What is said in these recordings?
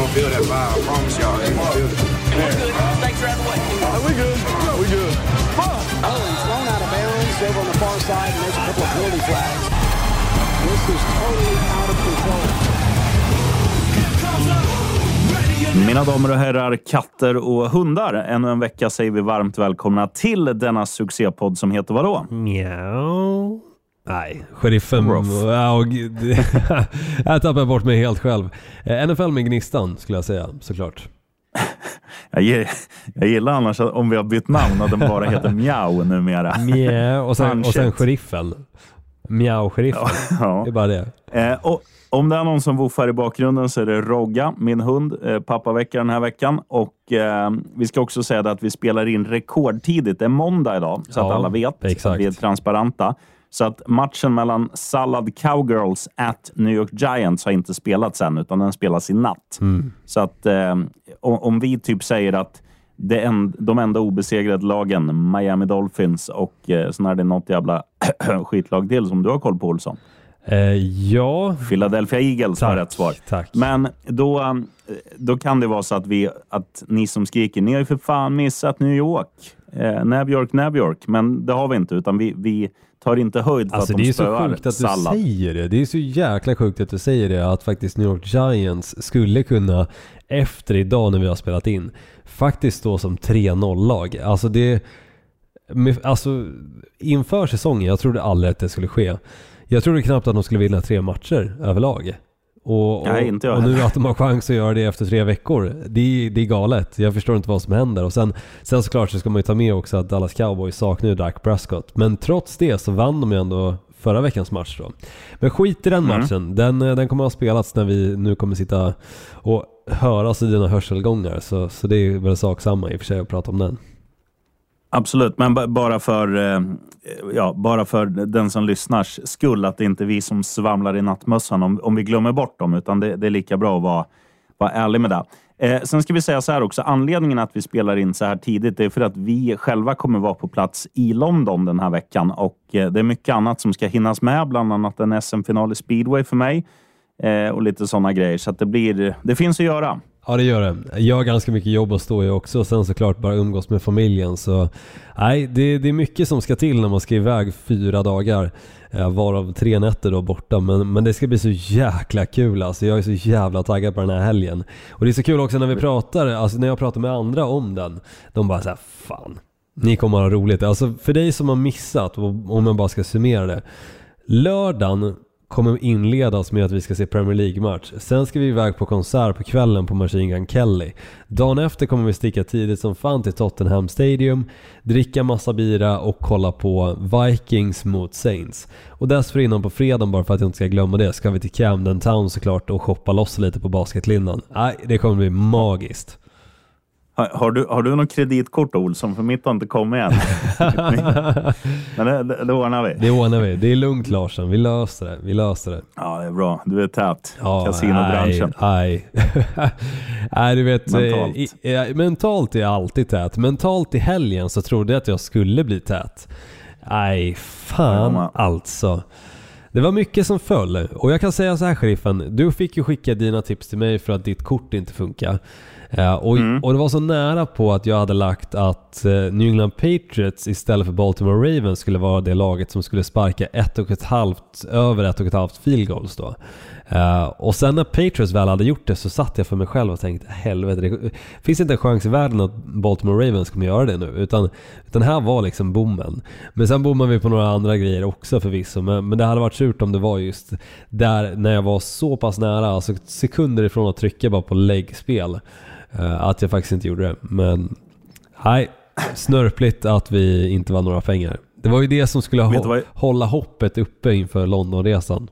gonna feel that vibe. I promise y'all, they gonna feel it. Snakes are out of the way. Are we good? we good. Oh, he's thrown out of bounds over on the far side, and there's a couple of penalty flags. This is totally out of control. Mina damer och herrar, katter och hundar. Ännu en vecka säger vi varmt välkomna till denna succépodd som heter vadå? Mjau. Nej, sheriffen... Ja, jag tappar bort mig helt själv. Eh, NFL med Gnistan skulle jag säga, såklart. Jag, jag gillar annars att om vi har bytt namn och den bara heter Miau numera. Mjau. Och sen, och sen sheriffen. Mjau-sheriffen. Ja. Det är bara det. Eh, och om det är någon som woofar i bakgrunden så är det Rogga, min hund, eh, pappavecka den här veckan. Och eh, vi ska också säga att vi spelar in rekordtidigt. Det är måndag idag, så att Ja, alla vet exakt. att vi är transparenta. Så att matchen mellan Sallad Cowgirls at New York Giants har inte spelats än, utan den spelas i natt. Mm. Så att eh, om, vi typ säger att det en, de enda obesegrade lagen, Miami Dolphins och eh, sen är det något jävla skitlag till som du har koll på, Olsson. Eh, ja, Philadelphia Eagles var Tack, rätt svar. tack. Men då, eh, då kan det vara så att, vi, att ni som skriker, ni har ju för fan missat New York. Eh, New York. Men det har vi inte, utan vi, vi tar inte höjd för Alltså att det de är så spöar sjukt att du sallad. säger det. Det är så jäkla sjukt att du säger det. Att faktiskt New York Giants skulle kunna, efter idag när vi har spelat in, faktiskt stå som 3-0-lag. Alltså det... Med, alltså inför säsongen, jag trodde aldrig att det skulle ske. Jag trodde knappt att de skulle vinna tre matcher överlag. Och, och, Nej, inte jag och nu att de har chans att göra det efter tre veckor, det, är- det är galet. Jag förstår inte vad som händer. Och sen, sen såklart så ska man ju ta med också att Dallas Cowboys saknar ju Dak Prescott. Men trots det så vann de ju ändå förra veckans match då. Men skit i den Mm. matchen. Den, eh, den kommer att ha spelats när vi nu kommer sitta och höras i dina hörselgångar. Så, så det är väl sak samma i och för sig att prata om den. Absolut, men ba- bara för, eh, Eh, ja, bara för den som lyssnars skull, att det inte är vi som svamlar i nattmössan om, om vi glömmer bort dem, utan det, det är lika bra att vara, vara ärlig med det. Eh, sen ska vi säga så här också, anledningen att vi spelar in så här tidigt är för att vi själva kommer vara på plats i London den här veckan och eh, det är mycket annat som ska hinnas med, bland annat en SM-final i speedway för mig eh, och lite sådana grejer. Så att det, blir, det finns att göra. Ja det gör det. Jag har ganska mycket jobb att stå i också och sen såklart bara umgås med familjen. Så nej, det, det är mycket som ska till när man ska iväg fyra dagar. Eh, varav tre nätter då borta. Men, men det ska bli så jäkla kul alltså. Jag är så jävla taggad på den här helgen. Och det är så kul också när vi pratar, alltså när jag pratar med andra om den. De bara såhär, fan. Ni kommer att ha roligt. Alltså för dig som har missat, om man bara ska summera det. Lördagen kommer inledas med att vi ska se Premier League-match. Sen ska vi iväg på konsert på kvällen på Machine Gun Kelly. Dagen efter kommer vi sticka tidigt som fan till Tottenham Stadium, dricka massa bira och kolla på Vikings mot Saints. Och dessförinnan på fredagen, bara för att jag inte ska glömma det, ska vi till Camden Town såklart och shoppa loss lite på basketlinnan. Nej, det kommer bli magiskt. Har, har, du, har du något kreditkort Olsson? För mitt har inte kommit än. Men det, det, det ordnar vi. Det ordnar vi. Det är lugnt Larsson, vi löser det. Vi löser det. Ja, det är bra. Du är tät. Ja, Kasinobranschen. Nej, nej. nej, du vet. eh, Mentalt. I, i, mentalt är jag alltid tät. Mentalt i helgen så trodde jag att jag skulle bli tät. Nej, fan Ja, alltså. Det var mycket som föll. Och jag kan säga så här sheriffen. Du fick ju skicka dina tips till mig för att ditt kort inte funkar. Eh, och, Mm. och det var så nära på att jag hade lagt att eh, New England Patriots istället för Baltimore Ravens skulle vara det laget som skulle sparka ett och ett halvt, över ett och ett halvt field goals då. Eh, och sen när Patriots väl hade gjort det så satt jag för mig själv och tänkte helvete, det finns inte en chans i världen att Baltimore Ravens kommer göra det nu. Utan, utan här var liksom bommen. Men sen bommade vi på några andra grejer också förvisso. Men, men det hade varit surt om det var just där när jag var så pass nära, alltså sekunder ifrån att trycka bara på läggspel. Eh, att jag faktiskt inte gjorde det. Men nej, snörpligt att vi inte vann några pengar. Det var ju det som skulle vad- hålla hoppet uppe inför Londonresan.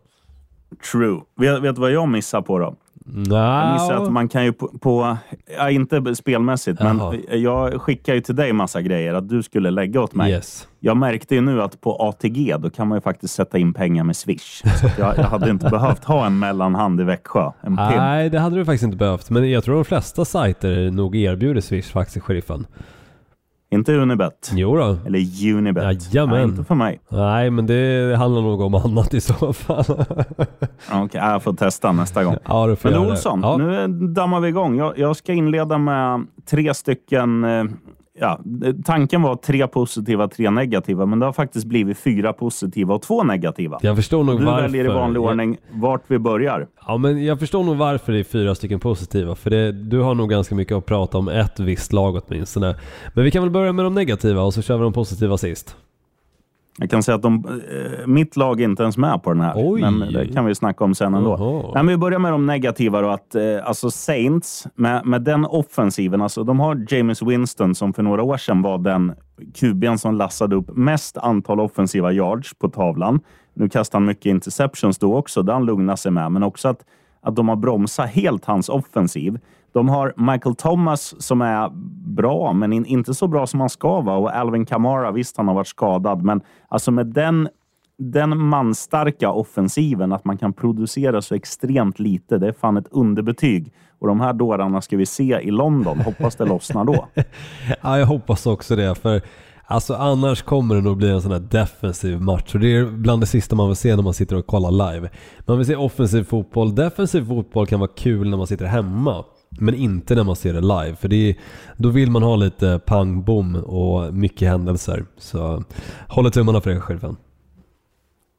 True. Vet, vet du vad jag missar på då? Jag missar att man kan ju på, på ja, inte spelmässigt, Jaha. men jag skickar ju till dig massa grejer att du skulle lägga åt mig. Yes. Jag märkte ju nu att på ATG, då kan man ju faktiskt sätta in pengar med Swish. Så jag, jag hade inte behövt ha en mellanhand i Växjö. En. Nej, det hade du faktiskt inte behövt. Men jag tror de flesta sajter nog erbjuder Swish faktiskt, sheriffen. Inte Unibet. Jo då. Eller Unibet. Jajamän. Nej, inte för mig. Nej, men det handlar nog om annat i så fall. Okej, jag får testa nästa gång. ja, du får Men det. Olsson, Ja. nu dammar vi igång. Jag, jag ska inleda med tre stycken... eh, Ja, tanken var tre positiva, tre negativa, men det har faktiskt blivit fyra positiva och två negativa. Jag förstår nog Du varför. väljer i vanlig ordning vart vi börjar. Ja, men jag förstår nog varför det är fyra stycken positiva. För det, du har nog ganska mycket att prata om ett visst lag åtminstone. Men vi kan väl börja med de negativa och så kör vi de positiva sist. Jag kan säga att de, eh, mitt lag är inte ens med på den här, Oj. men det kan vi snacka om sen ändå. Nej, men vi börjar med de negativa. Då, att, eh, alltså Saints, med, med den offensiven, alltså de har James Winston som för några år sedan var den QB'n som lassade upp mest antal offensiva yards på tavlan. Nu kastar han mycket interceptions då också, där han lugnar sig med, men också att, att de har bromsat helt hans offensiv. De har Michael Thomas som är bra, men in, inte så bra som han ska vara. Och Alvin Kamara, visst han har varit skadad, men alltså med den, den manstarka offensiven, att man kan producera så extremt lite, det är fan ett underbetyg. Och de här dårarna ska vi se i London. Hoppas det lossnar då. Ja, jag hoppas också det. För alltså, annars kommer det nog bli en sån här defensiv match. Och det är bland det sista man vill se när man sitter och kollar live. Man vill se offensiv fotboll. Defensiv fotboll kan vara kul när man sitter hemma. Men inte när man ser det live. För det är, då vill man ha lite pang bom och mycket händelser. Så håller tummarna för det själv.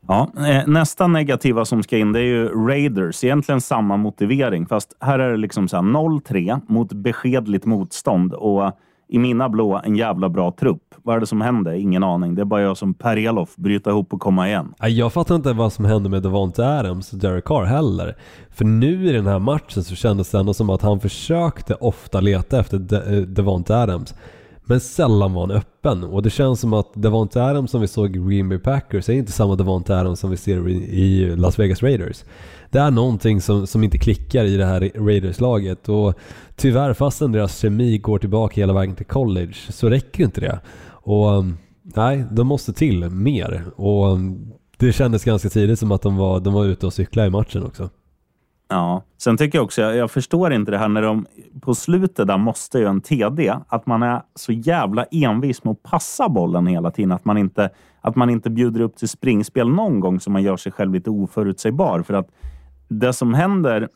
Ja, eh, nästa negativa som ska in det är ju Raiders. Egentligen samma motivering, fast här är det liksom så här 0-3 mot beskedligt motstånd och i mina blå en jävla bra trupp. Vad är det som händer? Ingen aning. Det är bara jag som Per Elof, bryta ihop och komma igen. Jag fattar inte vad som hände med Devonte Adams och Derek Carr heller. För nu i den här matchen så kändes det ändå som att han försökte ofta leta efter De- eh, Devonte Adams. Men sällan var han öppen. Och det känns som att Devonte Adams som vi såg i Green Bay Packers är inte samma Devonte Adams som vi ser i, Las Vegas Raiders. Det är någonting som, som inte klickar i det här Raiders-laget. Och tyvärr, fastän deras kemi går tillbaka hela vägen till college, så räcker inte det. Och um, nej, de måste till mer. Och um, det kändes ganska tidigt som att de var, de var ute och cyklade i matchen också. Ja, sen tycker jag också, jag, jag förstår inte det här när de på slutet där måste ju en TD, att man är så jävla envis med att passa bollen hela tiden. Att man inte, att man inte bjuder upp till springspel någon gång så man gör sig själv lite oförutsägbar. För att det som händer,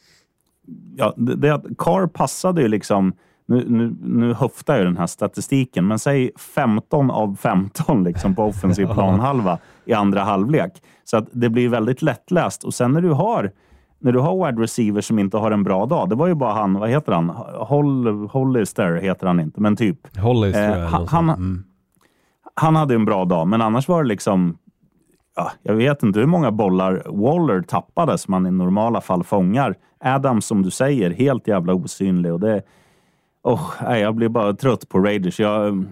ja, det, det att Carr passade ju liksom, nu, nu, nu höftar jag den här statistiken, men säg 15 av 15 liksom på offensiv planhalva i andra halvlek. Så att det blir väldigt lättläst. Och sen när du har när du har wide receivers som inte har en bra dag, det var ju bara han, vad heter han? Holl, Hollister heter han inte, men typ. Hollis tror jag. Eh, han, han. Mm. han hade en bra dag, men annars var det liksom... Ja, jag vet inte hur många bollar Waller tappade som man i normala fall fångar. Adams, som du säger, helt jävla osynlig. Och det, oh, nej, jag blir bara trött på Raiders. Jag,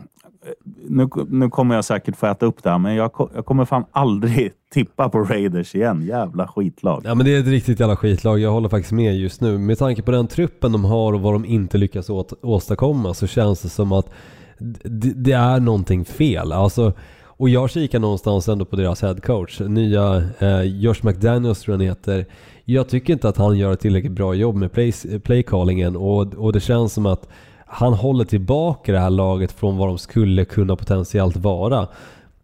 nu, nu kommer jag säkert få äta upp det här, men jag, jag kommer fan aldrig tippa på Raiders igen. Jävla skitlag. Ja men det är ett riktigt jävla skitlag, jag håller faktiskt med just nu. Med tanke på den truppen de har och vad de inte lyckas åt, åstadkomma så känns det som att det är någonting fel. Alltså, och jag kikar någonstans ändå på deras headcoach, nya eh, Josh McDaniels tror jag han heter. Jag tycker inte att han gör ett tillräckligt bra jobb med play, playcallingen och, och det känns som att han håller tillbaka det här laget från vad de skulle kunna potentiellt vara.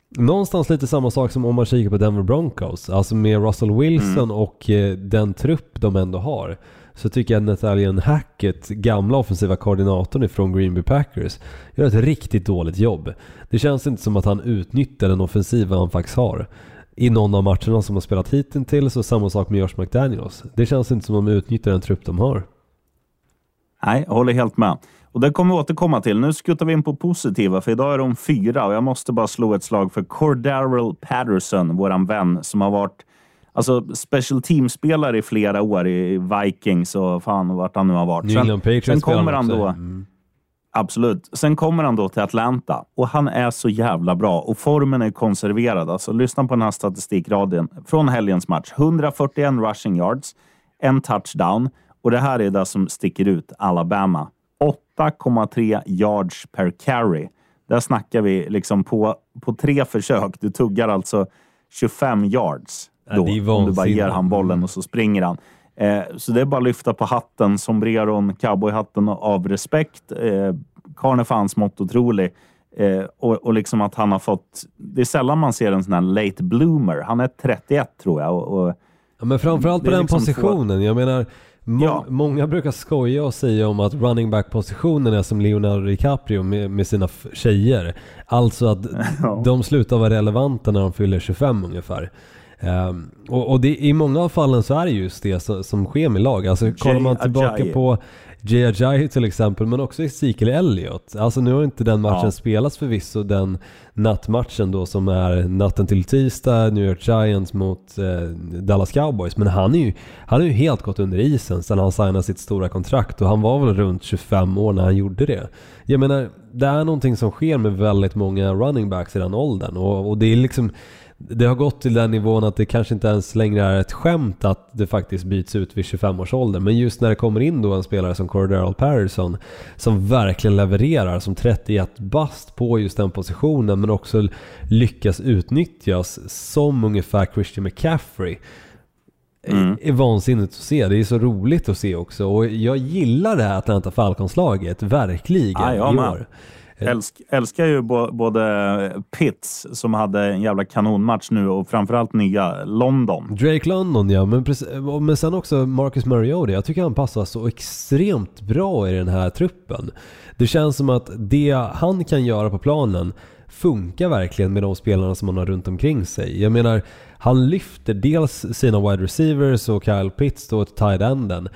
Någonstans lite samma sak som om man kikar på Denver Broncos. Alltså med Russell Wilson och eh, den trupp de ändå har. Så tycker jag Nathalian Hackett, gamla offensiva koordinatorn ifrån Green Bay Packers, gör ett riktigt dåligt jobb. Det känns inte som att han utnyttjar den offensiva han faktiskt har. I någon av matcherna som har spelat hittills och samma sak med Josh McDaniels. Det känns inte som att de utnyttjar den trupp de har. Nej, jag håller helt med. Och det kommer vi återkomma till. Nu skuttar vi in på positiva, för idag är de fyra och jag måste bara slå ett slag för Cordarrell Patterson, våran vän, som har varit alltså, special team-spelare i flera år i Vikings och fan vart han nu har varit. Sen spelar kommer han då... Mm. Absolut. Sen kommer han då till Atlanta och han är så jävla bra och formen är konserverad. Alltså, lyssna på den här statistikraden från helgens match. 141 rushing yards, en touchdown och det här är det som sticker ut. Alabama. 8,3 yards per carry. Där snackar vi liksom på, på tre försök. Du tuggar alltså 25 yards. Då, det är om du bara ger han bollen och så springer han. Eh, så det är bara att lyfta på hatten, sombreron, cowboyhatten av respekt. Eh, Karln är fan smått otrolig. Eh, och, och liksom att han har fått... Det är sällan man ser en sån här late bloomer. Han är 31 tror jag. Och, och Ja, men framförallt på den liksom positionen. Jag menar, må Ja. många brukar skoja och säga om att running back positionen är som Leonardo DiCaprio med, med sina tjejer. Alltså att Ja. de slutar vara relevanta när de fyller 25 ungefär. Ehm, och och det, i många av fallen så är det just det som, som sker med lag. Alltså kollar man tillbaka på Ajayi till exempel, men också Ezekiel Elliott. Alltså nu har inte den matchen Ja. spelats förvisso, den nattmatchen då som är natten till tisdag, New York Giants mot eh, Dallas Cowboys. Men han är ju, han är ju helt gått under isen sedan han signade sitt stora kontrakt och han var väl runt 25 år när han gjorde det. Jag menar, det är någonting som sker med väldigt många running backs i den åldern och, och det är liksom det har gått till den nivån att det kanske inte ens längre är ett skämt att det faktiskt byts ut vid 25 års ålder. Men just när det kommer in då en spelare som Cordero Patterson som verkligen levererar som 31 bast på just den positionen men också lyckas utnyttjas som ungefär Christian McCaffrey. Mm. är vansinnigt att se. Det är så roligt att se också och jag gillar det här Atlanta Falcons-laget verkligen Ja, i år. Älsk, älskar ju bo, både Pitts som hade en jävla kanonmatch nu och framförallt nya London. Drake London ja, men, men sen också Marcus Mariota. Jag tycker han passar så extremt bra i den här truppen. Det känns som att det han kan göra på planen funkar verkligen med de spelarna som han har runt omkring sig. Jag menar, han lyfter dels sina wide receivers och Kyle Pitts då till tight enden.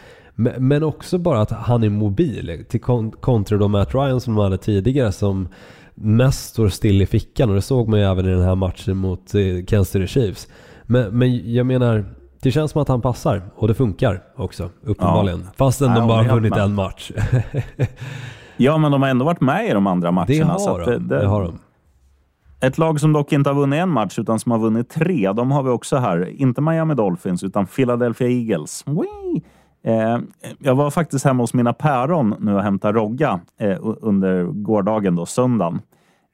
Men också bara att han är mobil till kon- kontra då Matt Ryan som de hade tidigare som mest står still i fickan och det såg man ju även i den här matchen mot eh, Kansas City Chiefs. Men, men jag menar, det känns som att han passar och det funkar också uppenbarligen. Fastän Ja, de bara helt vunnit en match. Ja, men de har ändå varit med i de andra matcherna. det så har att de. Det har de. Ett lag som dock inte har vunnit en match utan som har vunnit tre, de har vi också här. Inte Miami Dolphins utan Philadelphia Eagles. Whee! Eh, jag var faktiskt hemma hos mina päron nu och hämtade Rogga eh, under gårdagen, då, söndagen.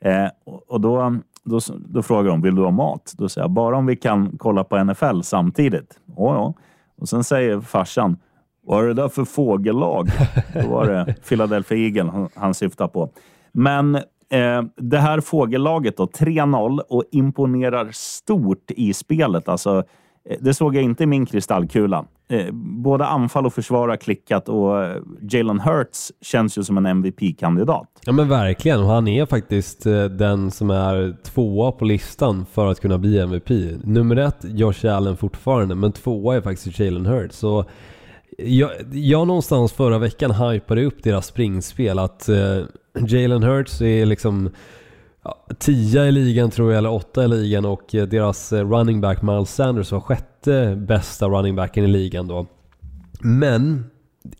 Eh, och då, då, då frågar de, vill du ha mat? Då säger jag, bara om vi kan kolla på NFL samtidigt. Oh, ja. Och sen säger farsan, vad är det där för fågellag? Då var det Philadelphia Eagles han, han syftar på. Men eh, det här fågellaget då, 3-0 och imponerar stort i spelet. Alltså, Eh, det såg jag inte i min kristallkula. Eh, både anfall och försvar har klickat och eh, Jalen Hurts känns ju som en MVP-kandidat. Ja men verkligen, och han är faktiskt den som är tvåa på listan för att kunna bli MVP. Nummer ett, Josh Allen fortfarande, men tvåa är faktiskt Jalen Hurts. Så jag, jag någonstans förra veckan hypade upp deras springspel, att Jalen Hurts är liksom ja, tia i ligan tror jag, eller åtta i ligan och eh, deras eh, running back Miles Sanders var sjätte bästa running backen i ligan då. Men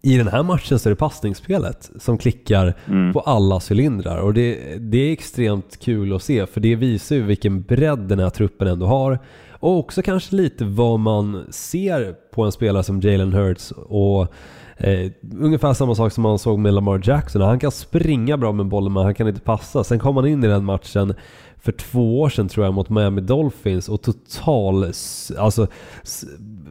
i den här matchen så är det passningsspelet som klickar på alla cylindrar och det, det är extremt kul att se för det visar ju vilken bredd den här truppen ändå har och också kanske lite vad man ser på en spelare som Jalen Hurts och eh, ungefär samma sak som man såg med Lamar Jackson. Han kan springa bra med bollen men han kan inte passa. Sen kom han in i den matchen för två år sedan tror jag mot Miami Dolphins och total, alltså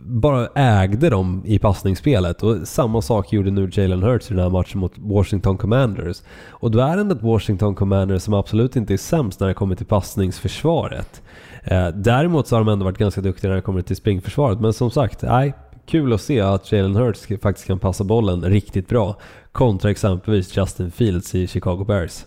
bara ägde dem i passningsspelet och samma sak gjorde nu Jalen Hurts i den här matchen mot Washington Commanders. Och då är det ett Washington Commanders som absolut inte är sämst när det kommer till passningsförsvaret. Eh, däremot så har de ändå varit ganska duktiga när det kommer till springförsvaret men som sagt, nej, kul att se att Jalen Hurts faktiskt kan passa bollen riktigt bra kontra exempelvis Justin Fields i Chicago Bears.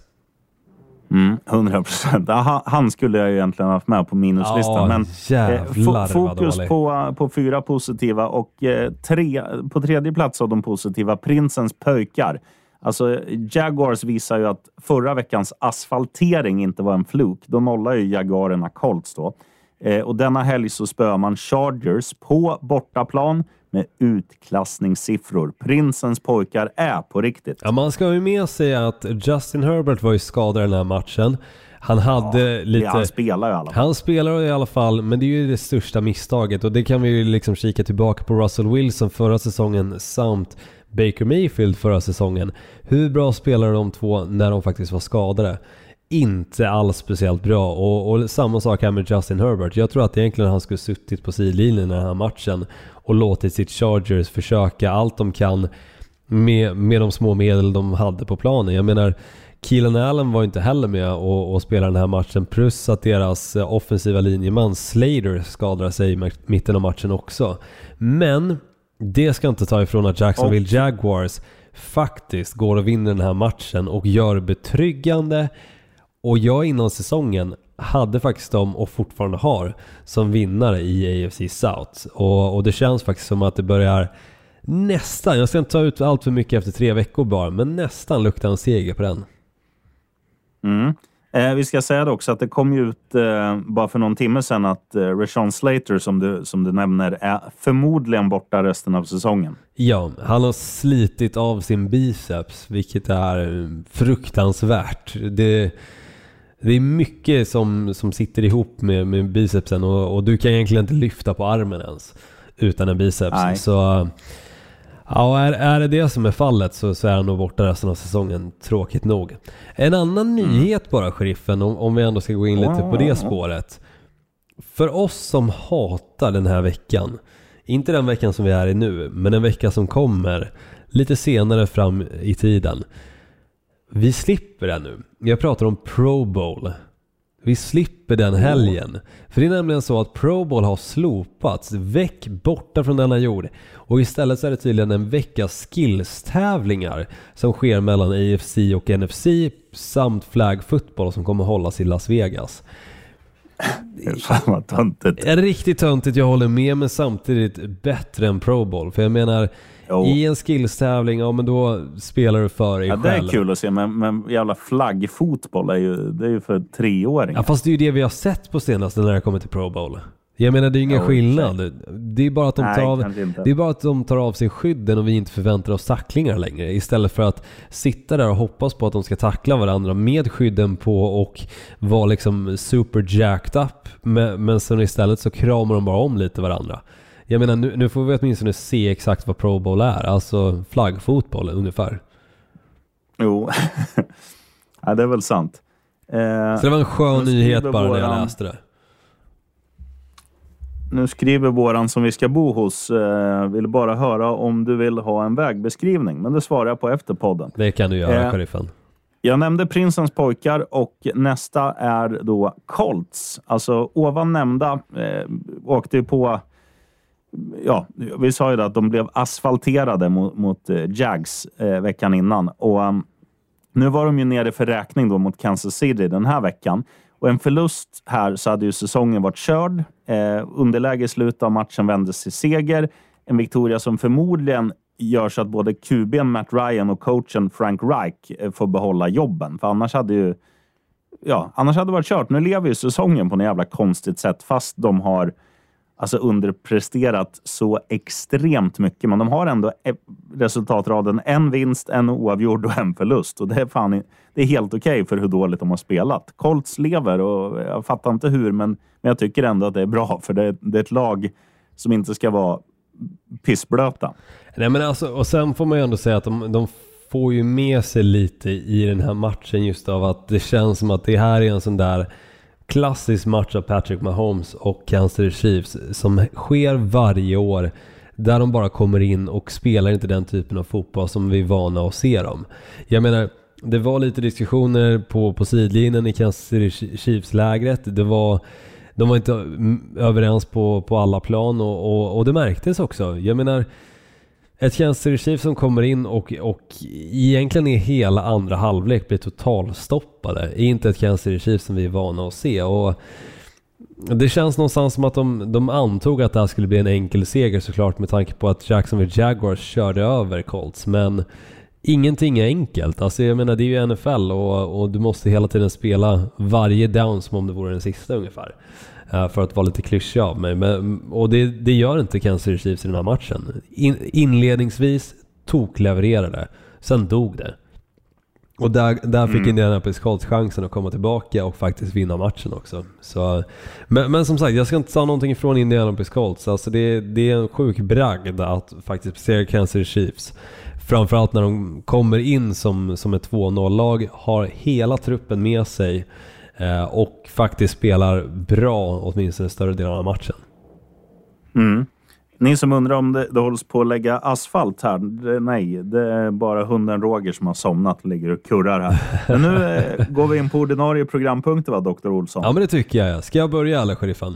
Mm, 100 procent. Han, han skulle jag ju egentligen haft med på minuslistan. Ja, men jävlar fo- vad fokus på, på fyra positiva och eh, tre, på tredje plats av de positiva, Prinsens pöjkar. Alltså, Jaguars visar ju att förra veckans asfaltering inte var en fluk. Då nollar ju Jaguarerna Colts då. Eh, och denna helg så spöar man Chargers på bortaplan med utklassningssiffror. Prinsens pojkar är på riktigt. Ja, man ska ha ju med sig att Justin Herbert var ju skadad i den här matchen. Han hade lite... Ja, han spelar i alla fall. Han spelar i alla fall, men det är ju det största misstaget och det kan vi ju liksom kika tillbaka på Russell Wilson förra säsongen samt Baker Mayfield förra säsongen. Hur bra spelade de två när de faktiskt var skadade? Inte alls speciellt bra och, och samma sak här med Justin Herbert. Jag tror att egentligen han skulle suttit på sidlinjen i den här matchen och låtit sitt Chargers försöka allt de kan med, med de små medel de hade på planen. Jag menar, Keelan Allen var inte heller med och, och spelade den här matchen plus att deras eh, offensiva linjeman Slater skadade sig i mitten av matchen också. Men det ska inte ta ifrån att Jacksonville. Jaguars faktiskt går och vinner den här matchen och gör betryggande och jag innan säsongen hade faktiskt dem och fortfarande har som vinnare i AFC South. Och, och det känns faktiskt som att det börjar nästan, jag ska inte ta ut allt för mycket efter tre veckor bara, men nästan luktar en seger på den. Mm. Eh, vi ska säga det också att det kom ju ut eh, bara för någon timme sedan att eh, Rashawn Slater, som du, som du nämner, är förmodligen borta resten av säsongen. Ja, han har slitit av sin biceps, vilket är fruktansvärt. Det, det är mycket som, som sitter ihop med, med bicepsen och, och, du kan egentligen inte lyfta på armen ens utan en biceps. Nej. Så ja, är, är det det som är fallet så, så är han nog borta resten av säsongen, tråkigt nog. En annan mm. nyhet bara, sheriffen, om, om vi ändå ska gå in lite på det spåret. För oss som hatar den här veckan, inte den veckan som vi är i nu, men en vecka som kommer lite senare fram i tiden. Vi slipper det nu. Jag pratar om Pro Bowl. Vi slipper den helgen. För det är nämligen så att Pro Bowl har slopats, väck borta från denna jord. Och istället så är det tydligen en veckas skills-tävlingar som sker mellan AFC och NFC samt flag football som kommer hållas i Las Vegas. Fan vad töntigt. Riktigt töntigt, jag håller med men samtidigt bättre än Pro Bowl. För jag menar, Jo. I en skillstävling, ja men då spelar du för dig ja, själv. Det är kul att se, men, men jävla flaggfotboll är ju, det är ju för treåringar. Ja fast det är ju det vi har sett på senaste när det kommer till Pro Bowl. Jag menar det är ju ingen jo, skillnad. Det är, bara att de Nej, tar av, det är bara att de tar av sig skydden och vi inte förväntar oss tacklingar längre. Istället för att sitta där och hoppas på att de ska tackla varandra med skydden på och vara liksom super jacked up. Men, men sen istället så kramar de bara om lite varandra. Jag menar nu, nu får vi åtminstone se exakt vad Pro Bowl är, alltså flaggfotboll ungefär. Jo, ja, det är väl sant. Eh, Så det var en skön nyhet bara våran, när jag läste det. Nu skriver våran som vi ska bo hos, eh, vill bara höra om du vill ha en vägbeskrivning, men det svarar jag på efter podden. Det kan du göra, eh, sheriffen. Jag nämnde Prinsens pojkar och nästa är då Colts. Alltså ovan nämnda eh, åkte ju på ja, vi sa ju det att de blev asfalterade mot, mot Jags eh, veckan innan. Och um, Nu var de ju nere för räkning då mot Kansas City den här veckan. Och en förlust här så hade ju säsongen varit körd. Eh, underläge i slutet av matchen vändes till seger. En Victoria som förmodligen gör så att både QB'n Matt Ryan och coachen Frank Reich eh, får behålla jobben. För annars hade ju ja, annars hade det varit kört. Nu lever ju säsongen på något jävla konstigt sätt fast de har alltså underpresterat så extremt mycket. Men de har ändå e- resultatraden en vinst, en oavgjord och en förlust. Och det är, fan, det är helt okej okay för hur dåligt de har spelat. Colts lever och jag fattar inte hur, men, men jag tycker ändå att det är bra. För det, det är ett lag som inte ska vara pissblöta. Nej, men alltså, och sen får man ju ändå säga att de, de får ju med sig lite i den här matchen just av att det känns som att det här är en sån där klassisk match av Patrick Mahomes och Kansas City Chiefs som sker varje år. Där de bara kommer in och spelar inte den typen av fotboll som vi är vana att se dem. Jag menar, det var lite diskussioner på, på sidlinjen i Kansas City Chiefs-lägret. Det var, de var inte överens på, på alla plan och, och, och det märktes också. Jag menar, ett tjänsteregiv som kommer in och, och egentligen i hela andra halvlek blir totalstoppade. Är inte ett tjänsteregiv som vi är vana att se. Och det känns någonstans som att de, de antog att det här skulle bli en enkel seger såklart med tanke på att Jacksonville Jaguars körde över Colts. Men ingenting är enkelt. Alltså jag menar det är ju NFL och, och du måste hela tiden spela varje down som om det vore den sista ungefär. Eh, för att vara lite klyschig av mig. Men, och det, det gör inte Kansas City Chiefs i den här matchen. In, inledningsvis toklevererade, sen dog det. Och där, där fick mm. Indianapolis Colts chansen att komma tillbaka och faktiskt vinna matchen också. Så, men, men som sagt, jag ska inte ta någonting ifrån Indianapolis Colts. Alltså det, det är en sjuk bragd att faktiskt prestera Kansas City Chiefs. Framförallt när de kommer in som, som ett 2-0-lag, har hela truppen med sig och faktiskt spelar bra åtminstone större delen av matchen. Mm. Ni som undrar om det, det hålls på att lägga asfalt här. Det, nej, det är bara hunden Roger som har somnat och ligger och kurrar här. Men nu eh, går vi in på ordinarie programpunkter va, Dr. Olsson? Ja men det tycker jag. Ska jag börja eller sheriffen?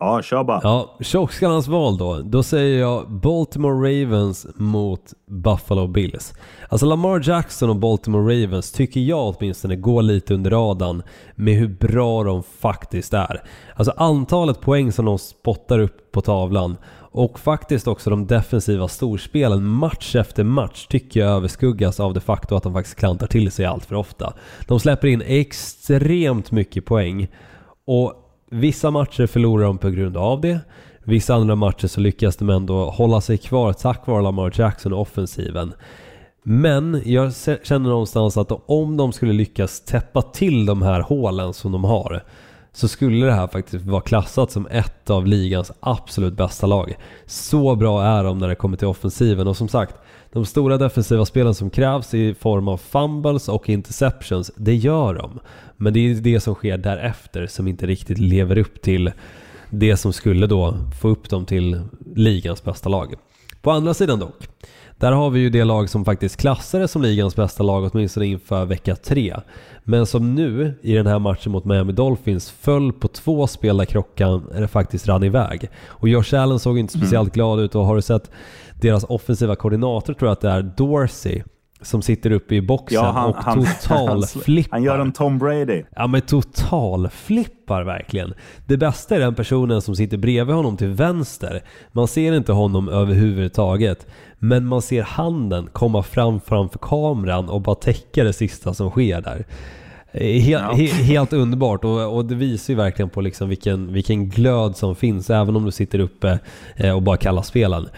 Ja, kör bara. Ja, tjockskallarnas val då. Då säger jag Baltimore Ravens mot Buffalo Bills. Alltså Lamar Jackson och Baltimore Ravens tycker jag åtminstone går lite under radarn med hur bra de faktiskt är. Alltså antalet poäng som de spottar upp på tavlan och faktiskt också de defensiva storspelen match efter match tycker jag överskuggas av det faktum att de faktiskt klantar till sig allt för ofta. De släpper in extremt mycket poäng och Vissa matcher förlorar de på grund av det. Vissa andra matcher så lyckas de ändå hålla sig kvar tack vare Lamar Jackson och offensiven. Men jag känner någonstans att om de skulle lyckas täppa till de här hålen som de har så skulle det här faktiskt vara klassat som ett av ligans absolut bästa lag. Så bra är de när det kommer till offensiven och som sagt, de stora defensiva spelen som krävs i form av fumbles och interceptions, det gör de. Men det är det som sker därefter som inte riktigt lever upp till det som skulle då få upp dem till ligans bästa lag. På andra sidan dock, där har vi ju det lag som faktiskt klassades som ligans bästa lag åtminstone inför vecka 3. Men som nu i den här matchen mot Miami Dolphins föll på två spel där krockan faktiskt rann iväg. Och Josh Allen såg inte speciellt mm. glad ut och har du sett deras offensiva koordinator tror jag att det är Dorsey som sitter uppe i boxen ja, han, och han, totalflippar. Han gör en Tom Brady. Ja men totalflippar verkligen. Det bästa är den personen som sitter bredvid honom till vänster. Man ser inte honom överhuvudtaget. Men man ser handen komma fram framför kameran och bara täcka det sista som sker där. Helt, ja. he, helt underbart och, och, det visar ju verkligen på liksom vilken, vilken glöd som finns även om du sitter uppe eh, och bara kallar spelen.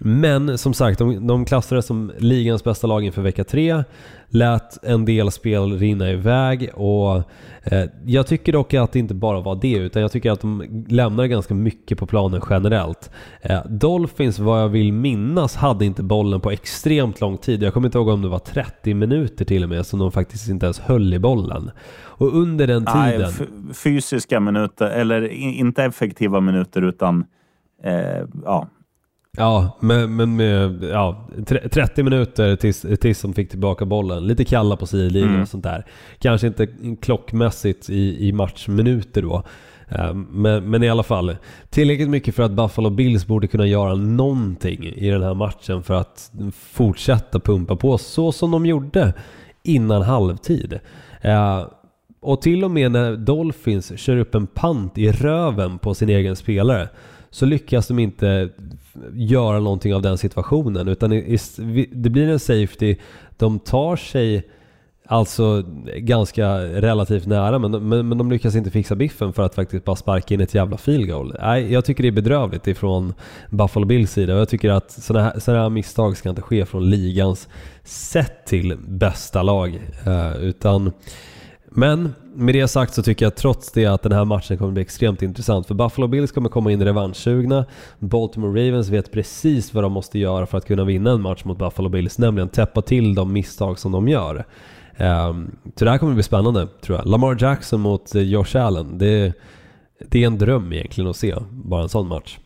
Men som sagt, de, de klassades som ligans bästa lag inför vecka 3. Lät en del spel rinna iväg och eh, jag tycker dock att det inte bara var det utan jag tycker att de lämnar ganska mycket på planen generellt. Eh, Dolphins, vad jag vill minnas, hade inte bollen på extremt lång tid. Jag kommer inte ihåg om det var 30 minuter till och med som de faktiskt inte ens höll i bollen. Och under den tiden... Nej, fysiska minuter, eller inte effektiva minuter utan eh, ja, Ja, men, men med ja, 30 minuter tills, tills de fick tillbaka bollen. Lite kalla på sidlinjen mm. och sånt där. Kanske inte klockmässigt i, i matchminuter då. Ehm, men, men i alla fall, tillräckligt mycket för att Buffalo Bills borde kunna göra någonting i den här matchen för att fortsätta pumpa på så som de gjorde innan halvtid. Ehm, och till och med när Dolphins kör upp en pant i röven på sin egen spelare så lyckas de inte göra någonting av den situationen utan det blir en safety. De tar sig alltså ganska relativt nära men, men, men de lyckas inte fixa biffen för att faktiskt bara sparka in ett jävla field goal. Nej, jag tycker det är bedrövligt ifrån Buffalo Bills sida och jag tycker att sådana här, såna här misstag ska inte ske från ligans sett till bästa lag. Eh, utan men med det sagt så tycker jag trots det att den här matchen kommer bli extremt intressant. För Buffalo Bills kommer komma in revanschsugna. Baltimore Ravens vet precis vad de måste göra för att kunna vinna en match mot Buffalo Bills. Nämligen täppa till de misstag som de gör. Um, så det här kommer bli spännande tror jag. Lamar Jackson mot eh, Josh Allen. Det, det är en dröm egentligen att se bara en sån match.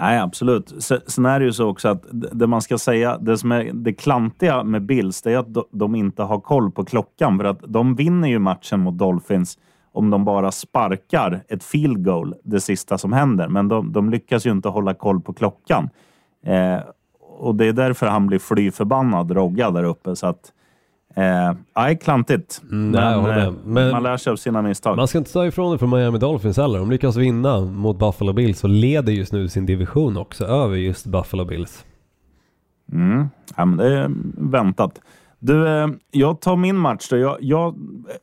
Nej, absolut. Sen är det ju så också att det man ska säga, det som är det klantiga med Bills, det är att de inte har koll på klockan. För att de vinner ju matchen mot Dolphins om de bara sparkar ett field goal, det sista som händer. Men de, de lyckas ju inte hålla koll på klockan. Eh, och det är därför han blir fly förbannad, Rogga, där uppe. Så att, Eh, nej, klantigt. Mm, men, nej, eh, men, man lär sig av sina misstag. Man ska inte ta ifrån det från Miami Dolphins heller. De lyckas vinna mot Buffalo Bills och leder just nu sin division också över just Buffalo Bills. Mm, ja, men det är väntat. Du, eh, jag tar min match då. Jag, jag,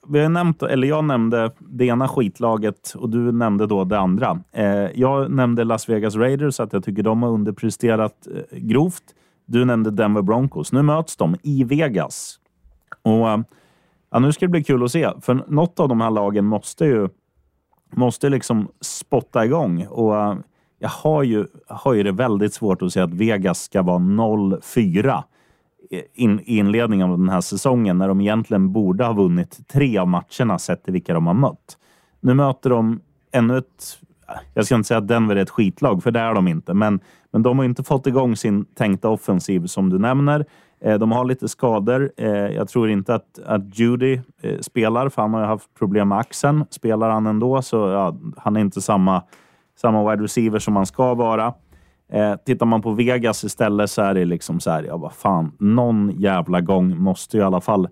vi har nämnt, eller jag nämnde det ena skitlaget och du nämnde då det andra. Eh, jag nämnde Las Vegas Raiders, att jag tycker de har underpresterat eh, grovt. Du nämnde Denver Broncos. Nu möts de i Vegas. Och eh, ja, Nu ska det bli kul att se, för något av de här lagen måste ju måste liksom spotta igång. Och eh, jag har ju, har ju det väldigt svårt att se att Vegas ska vara 0-4 in, i inledningen av den här säsongen när de egentligen borde ha vunnit tre av matcherna sett till vilka de har mött. Nu möter de ännu ett jag ska inte säga att Denver är ett skitlag, för det är de inte. Men, men de har inte fått igång sin tänkta offensiv som du nämner. Eh, de har lite skador. Eh, jag tror inte att, att Judy eh, spelar, för han har ju haft problem med axeln. Spelar han ändå så ja, han är inte samma, samma wide receiver som han ska vara. Eh, tittar man på Vegas istället så är det liksom så här, ja vad fan, någon jävla gång måste ju i alla fall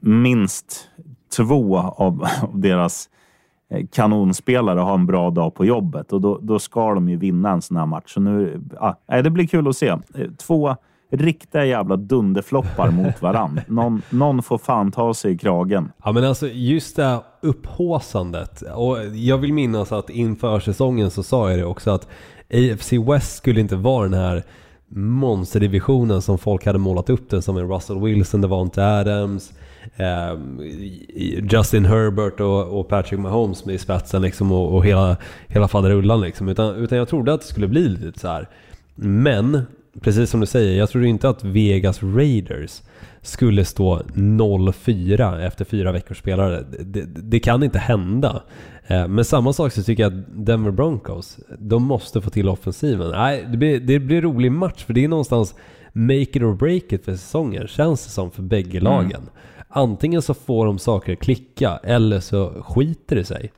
minst två av, av deras kanonspelare ha en bra dag på jobbet och då, då ska de ju vinna en sån här match. Så nu, ah, det blir kul att se. Två riktiga jävla dunderfloppar mot varann. Någon, någon får fan ta sig i kragen. Ja men alltså just det här upphåsandet. Och jag vill minnas att inför säsongen så sa jag det också att AFC West skulle inte vara den här monsterdivisionen som folk hade målat upp den som en Russell Wilson, Devonte Adams, eh, Justin Herbert och, och, Patrick Mahomes med i spetsen liksom och, och hela, hela faderullan liksom. Utan, utan jag trodde att det skulle bli lite så här. Men, precis som du säger, jag trodde inte att Vegas Raiders skulle stå 0-4 efter fyra veckors spelare. Det, det, kan inte hända. Eh, men samma sak så tycker jag att Denver Broncos, de måste få till offensiven. Nej, det blir, det blir en rolig match för det är någonstans make it or break it för säsongen, känns det som för bägge mm. lagen. Antingen så får de saker klicka eller så skiter det sig.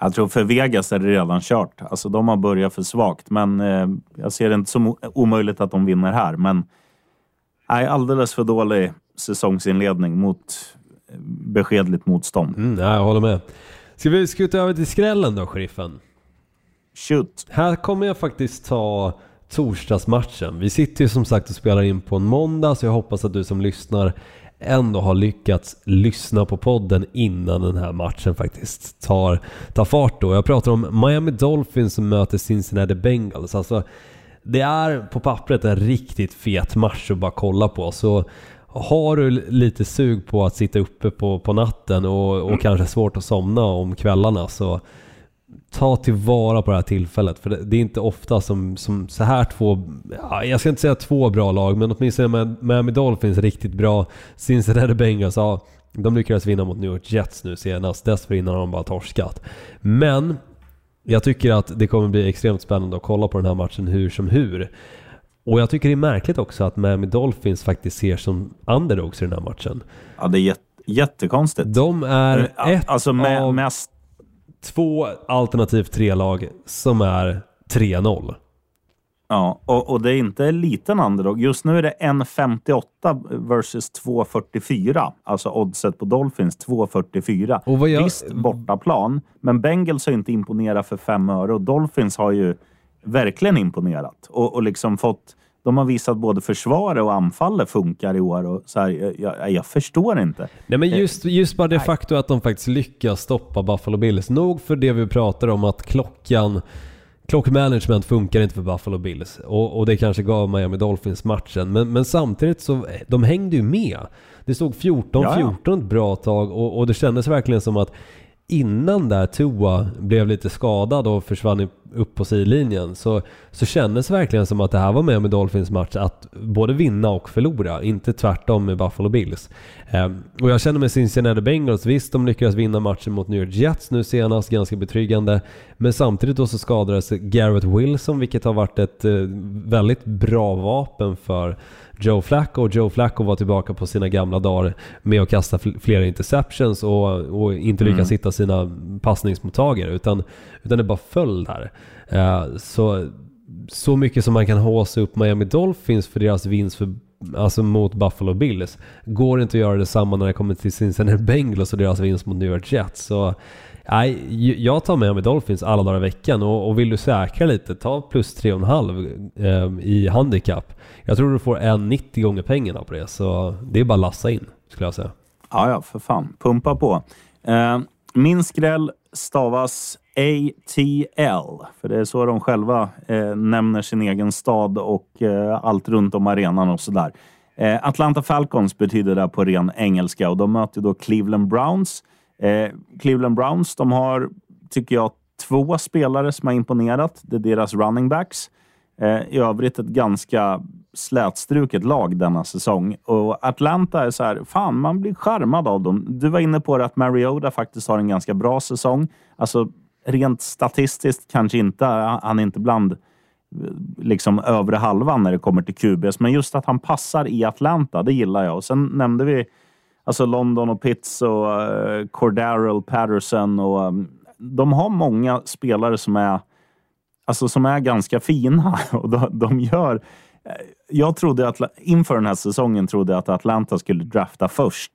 Jag tror för Vegas är det redan kört. Alltså de har börjat för svagt, men eh, jag ser det inte som omöjligt att de vinner här. Men nej, alldeles för dålig säsongsinledning mot eh, beskedligt motstånd. Mm, jag håller med. Ska vi skjuta över till skrällen då, sheriffen? Shoot. Här kommer jag faktiskt ta torsdagsmatchen. Vi sitter ju som sagt och spelar in på en måndag, så jag hoppas att du som lyssnar ändå har lyckats lyssna på podden innan den här matchen faktiskt tar, tar fart då. Jag pratar om Miami Dolphins som möter Cincinnati Bengals. Alltså, det är på pappret en riktigt fet match att bara kolla på. Så har du lite sug på att sitta uppe på, på natten och, och mm. kanske svårt att somna om kvällarna så ta tillvara på det här tillfället. För det, det, är inte ofta som, som så här två, ja, jag ska inte säga två bra lag, men åtminstone Miami Dolphins riktigt bra. Cincinnati Bengals, ja, de lyckades vinna mot New York Jets nu senast. Dessförinnan har de bara torskat. Men jag tycker att det kommer bli extremt spännande att kolla på den här matchen hur som hur. Och jag tycker det är märkligt också att Miami Dolphins faktiskt ser som underdogs i den här matchen. Ja, det är jätte, jättekonstigt. De är ett alltså med, av mest... två alternativt tre lag som är 3-0. Ja, och, och, det är inte en liten underdog. Just nu är det 1,58 versus 2,44. Alltså oddset på Dolphins 2,44. Och vad jag... Visst, bortaplan, men Bengals har inte imponerat för fem öre och Dolphins har ju verkligen imponerat och, och liksom fått de har visat både försvaret och anfallet funkar i år. Och så här, jag, jag, förstår inte. Nej, men just, just bara det faktum att de faktiskt lyckas stoppa Buffalo Bills. Nog för det vi pratar om att klockan Klockmanagement funkar inte för Buffalo Bills och, och det kanske gav Miami Dolphins matchen. Men, men samtidigt så, de hängde ju med. Det stod 14-14 ett bra tag och, och det kändes verkligen som att innan där Tua blev lite skadad och försvann upp på sidlinjen så, så kändes det verkligen som att det här var med med Dolphins match att både vinna och förlora, inte tvärtom med Buffalo Bills. Eh, och jag känner med Cincinnati Bengals, visst de lyckades vinna matchen mot New York Jets nu senast, ganska betryggande. Men samtidigt då så skadades Garrett Wilson, vilket har varit ett eh, väldigt bra vapen för Joe Flacco och Joe Flacco var tillbaka på sina gamla dagar med att kasta flera interceptions och, och inte lyckas mm. hitta sina passningsmottagare utan, utan det bara föll där. Uh, så, så mycket som man kan håsa upp Miami Dolphins för deras vinst för alltså mot Buffalo Bills. Går inte att göra detsamma när det kommer till Cincinnati Bengals och deras vinst mot New York Jets. Så Nej, jag tar med mig Dolphins alla dagar i veckan och, och vill du säkra lite, ta plus 3,5 eh, i handikapp. Jag tror du får en 90 gånger pengarna på det, så det är bara att lassa in skulle jag säga. Ja, ja, för fan. Pumpa på. Eh, min skräll stavas ATL, för det är så de själva eh, nämner sin egen stad och eh, allt runt om arenan och sådär. Eh, Atlanta Falcons betyder det på ren engelska och de möter då Cleveland Browns. Eh, Cleveland Browns, de har, tycker jag, två spelare som har imponerat. Det är deras running backs. Eh, I övrigt ett ganska slätstruket lag denna säsong. Och Atlanta är så här, fan, man blir charmad av dem. Du var inne på det att Mariota faktiskt har en ganska bra säsong. Alltså, rent statistiskt kanske inte, han är inte bland eh, liksom övre halvan när det kommer till QBs. Men just att han passar i Atlanta, det gillar jag. Och sen nämnde vi alltså London och Pitts och uh, Cordarrelle Patterson. Och, um, de har många spelare som är, alltså, som är ganska fina. Och de, de gör... eh, Jag trodde att inför den här säsongen trodde jag att Atlanta skulle drafta först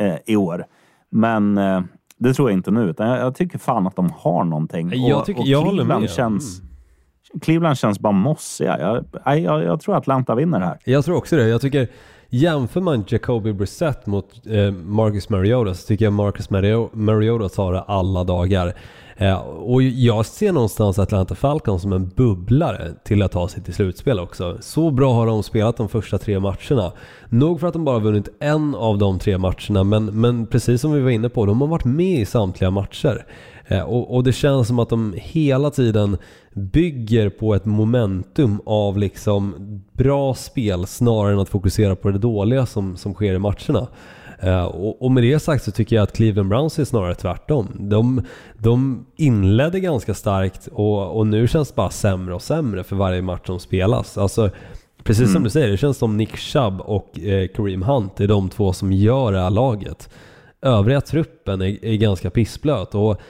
eh, i år. Men eh, det tror jag inte nu. Utan jag, jag tycker fan att de har någonting. Jag och, tycker- och jag håller med. Känns, Cleveland känns bara mossiga. Jag, jag, jag tror Atlanta vinner här. Jag tror också det. Jag tycker, jämför man Jacoby Brissett mot eh, Marcus Mariota så tycker jag Marcus Mariota tar det alla dagar. Eh, och jag ser någonstans Atlanta Falcons som en bubblare till att ta sig till slutspel också. Så bra har de spelat de första tre matcherna. Nog för att de bara vunnit en av de tre matcherna, men, men precis som vi var inne på, de har varit med i samtliga matcher. Eh, och, och det känns som att de hela tiden bygger på ett momentum av liksom bra spel snarare än att fokusera på det dåliga som, som sker i matcherna. Eh, och, och med det sagt så tycker jag att Cleveland Browns är snarare tvärtom. De, de inledde ganska starkt och, och nu känns det bara sämre och sämre för varje match som spelas. Alltså, precis som du säger, det känns som Nick Chubb och eh, Kareem Hunt är de två som gör det här laget. Övriga truppen är, är ganska pissblöt och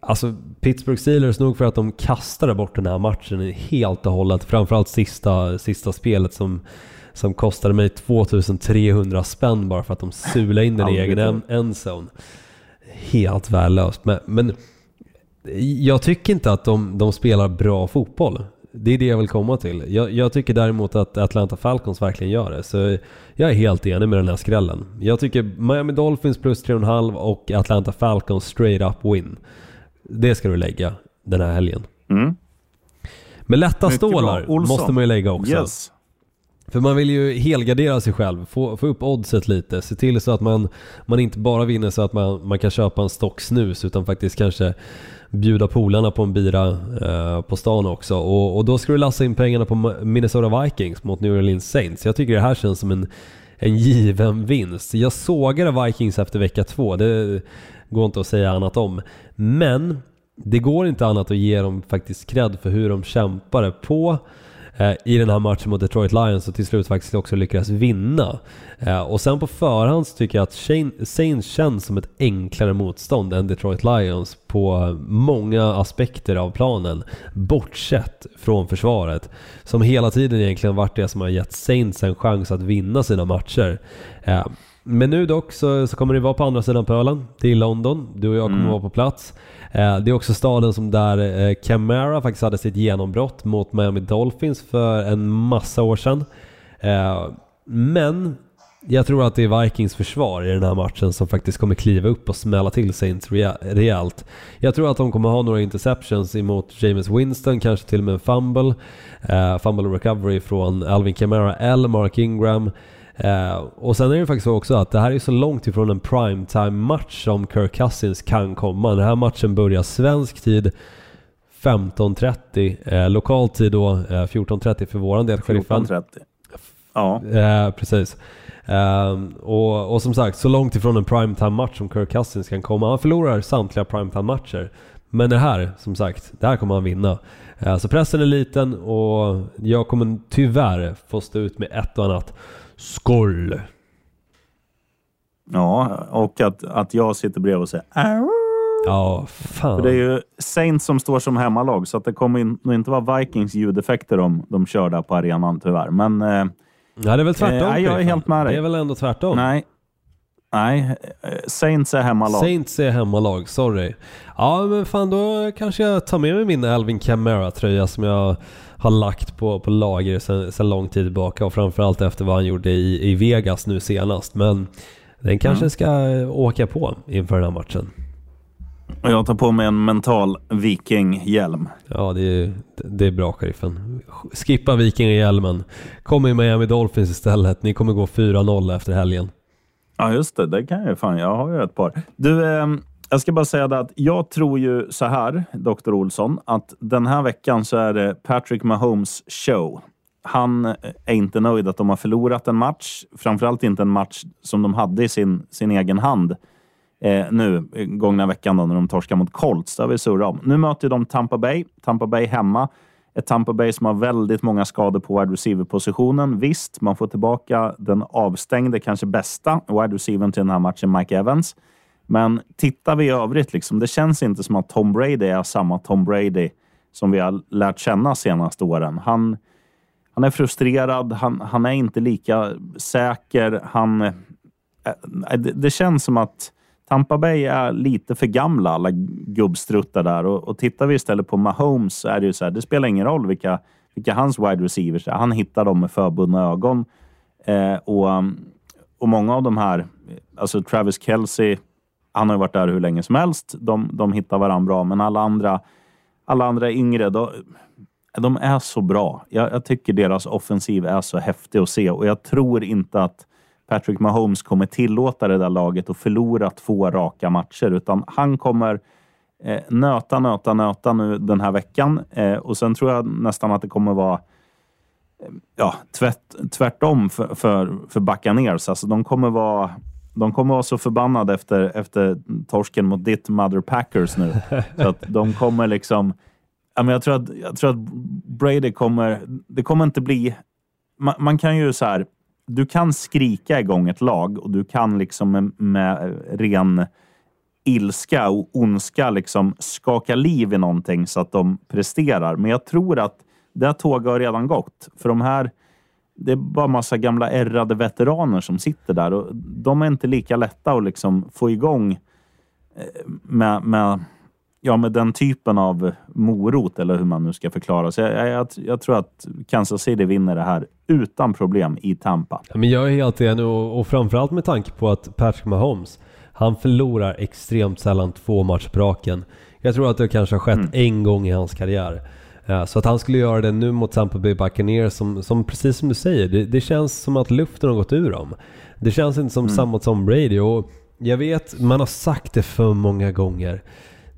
Alltså Pittsburgh Steelers, nog för att de kastade bort den här matchen helt och hållet. Framförallt sista, sista spelet som, som kostade mig 2300 spänn bara för att de sulade in den i egen endzone. Helt värdelöst. Men, men jag tycker inte att de, de spelar bra fotboll. Det är det jag vill komma till. Jag, jag tycker däremot att Atlanta Falcons verkligen gör det. Så jag är helt enig med den här skrällen. Jag tycker Miami Dolphins plus 3,5 och Atlanta Falcons straight up win. Det ska du lägga den här helgen. Mm. Men lätta stålar måste man ju lägga också. Yes. För man vill ju helgardera sig själv, få, få upp oddset lite, se till så att man, man inte bara vinner så att man, man kan köpa en stock snus utan faktiskt kanske bjuda polarna på en bira eh, på stan också. Och, och då ska du lassa in pengarna på Minnesota Vikings mot New Orleans Saints. Jag tycker det här känns som en, en given vinst. Jag sågade Vikings efter vecka två, det går inte att säga annat om. Men det går inte annat att ge dem faktiskt cred för hur de kämpade på eh, i den här matchen mot Detroit Lions och till slut faktiskt också lyckades vinna. Eh, och sen på förhand så tycker jag att Saints känns som ett enklare motstånd än Detroit Lions på många aspekter av planen. Bortsett från försvaret. Som hela tiden egentligen varit det som har gett Saints en chans att vinna sina matcher. Eh, men nu dock så, så kommer det vara på andra sidan pölen. Det är London. Du och jag kommer vara på plats. Eh, det är också staden som där eh, Camara faktiskt hade sitt genombrott mot Miami Dolphins för en massa år sedan. Eh, men jag tror att det är Vikings försvar i den här matchen som faktiskt kommer kliva upp och smälla till Saints rejält. Jag tror att de kommer ha några interceptions emot James Winston, kanske till och med en fumble. Eh, fumble recovery från Alvin Kamara eller Mark Ingram. Eh, och sen är det faktiskt så också att det här är så långt ifrån en primetime-match som Kirk Cousins kan komma. Den här matchen börjar svensk tid 15.30, eh, lokal tid då eh, 14.30 för våran del, sheriffen. 14.30. Ja. Eh, precis. Ehm, och, och som sagt, så långt ifrån en primetime-match som Kirk Cousins kan komma. Han förlorar samtliga primetime-matcher. Men det här, som sagt, det här kommer han vinna. Eh, så pressen är liten och jag kommer tyvärr få stå ut med ett och annat skåll. ja, och att, att jag sitter bredvid och säger "Au." Ja, fan. För det är ju Saints som står som hemmalag, så att det kommer in, nog inte vara Vikings ljudeffekter de, de kör där på arenan tyvärr. Men eh, Ja, det är väl tvärtom. Eh, nej, jag är helt med dig. Det är väl ändå tvärtom. nej. Nej, eh, Saints är hemmalag. Saints är hemmalag, sorry. Ja men fan då kanske jag tar med mig min Alvin Kamara-tröja som jag har lagt på, på lager sedan, sedan lång tid tillbaka och framförallt efter vad han gjorde i, i Vegas nu senast. Men den kanske Mm. ska åka på inför den här matchen. Och jag tar på mig en mental vikinghjälm. Ja det är, det är bra sheriffen. Skippa Vikingahjälmen. Kom i Miami Dolphins istället. Ni kommer gå 4-0 efter helgen. Ja, just det. Det kan jag ju fan. Jag har ju ett par. Du, eh, jag ska bara säga det att jag tror ju så här, Dr. Olsson, att den här veckan så är det Patrick Mahomes show. Han eh, är inte nöjd att de har förlorat en match. Framförallt inte en match som de hade i sin, sin egen hand eh, nu eh, gångna veckan då, när de torskar mot Colts. Det har vi surrat om. Nu möter de Tampa Bay. Tampa Bay hemma. Ett Tampa Bay som har väldigt många skador på wide receiver-positionen. Visst, man får tillbaka den avstängde, kanske bästa wide receivern till den här matchen, Mike Evans. Men tittar vi i övrigt, liksom, det känns inte som att Tom Brady är samma Tom Brady som vi har lärt känna senaste åren. Han, han är frustrerad, han, han är inte lika säker. Han, eh, det, det, känns som att Tampa Bay är lite för gamla, alla gubbstruttar där. Och, och tittar vi istället på Mahomes så är det ju så här, det spelar ingen roll vilka, vilka hans wide receivers är. Han hittar dem med förbundna ögon. Eh, och, och många av de här, alltså Travis Kelce, han har ju varit där hur länge som helst. De, de hittar varandra bra, men alla andra, alla andra yngre, de, de är så bra. Jag, jag, tycker deras offensiv är så häftig att se och jag tror inte att Patrick Mahomes kommer tillåta det där laget att förlora två raka matcher, utan han kommer eh, nöta, nöta, nöta nu den här veckan eh, och sen tror jag nästan att det kommer vara eh, ja, tvärt, tvärtom för, för, för Buccaneers. Alltså de kommer vara de kommer vara så förbannade efter, efter torsken mot ditt Mother Packers nu. så att de kommer liksom... Ja, men jag, tror att, jag tror att Brady kommer... Det kommer inte bli... Man, man kan ju så här... Du kan skrika igång ett lag och du kan liksom med, med ren ilska och ondska liksom skaka liv i någonting så att de presterar. Men jag tror att det tåget har redan gått. För de här det är bara massa gamla ärrade veteraner som sitter där och de är inte lika lätta att liksom få igång eh, med, med, ja, med den typen av morot eller hur man nu ska förklara. Så jag, jag, jag tror att Kansas City vinner det här utan problem i Tampa. Men jag är helt enig och, och framförallt med tanke på att Patrick Mahomes, han förlorar extremt sällan två matcher på raken. Jag tror att det kanske har skett mm. en gång i hans karriär. Så att han skulle göra det nu mot Tampa Bay Buccaneers som, som precis som du säger, det, det, känns som att luften har gått ur dem. Det känns inte som mm. samma Tom Brady och jag vet, man har sagt det för många gånger.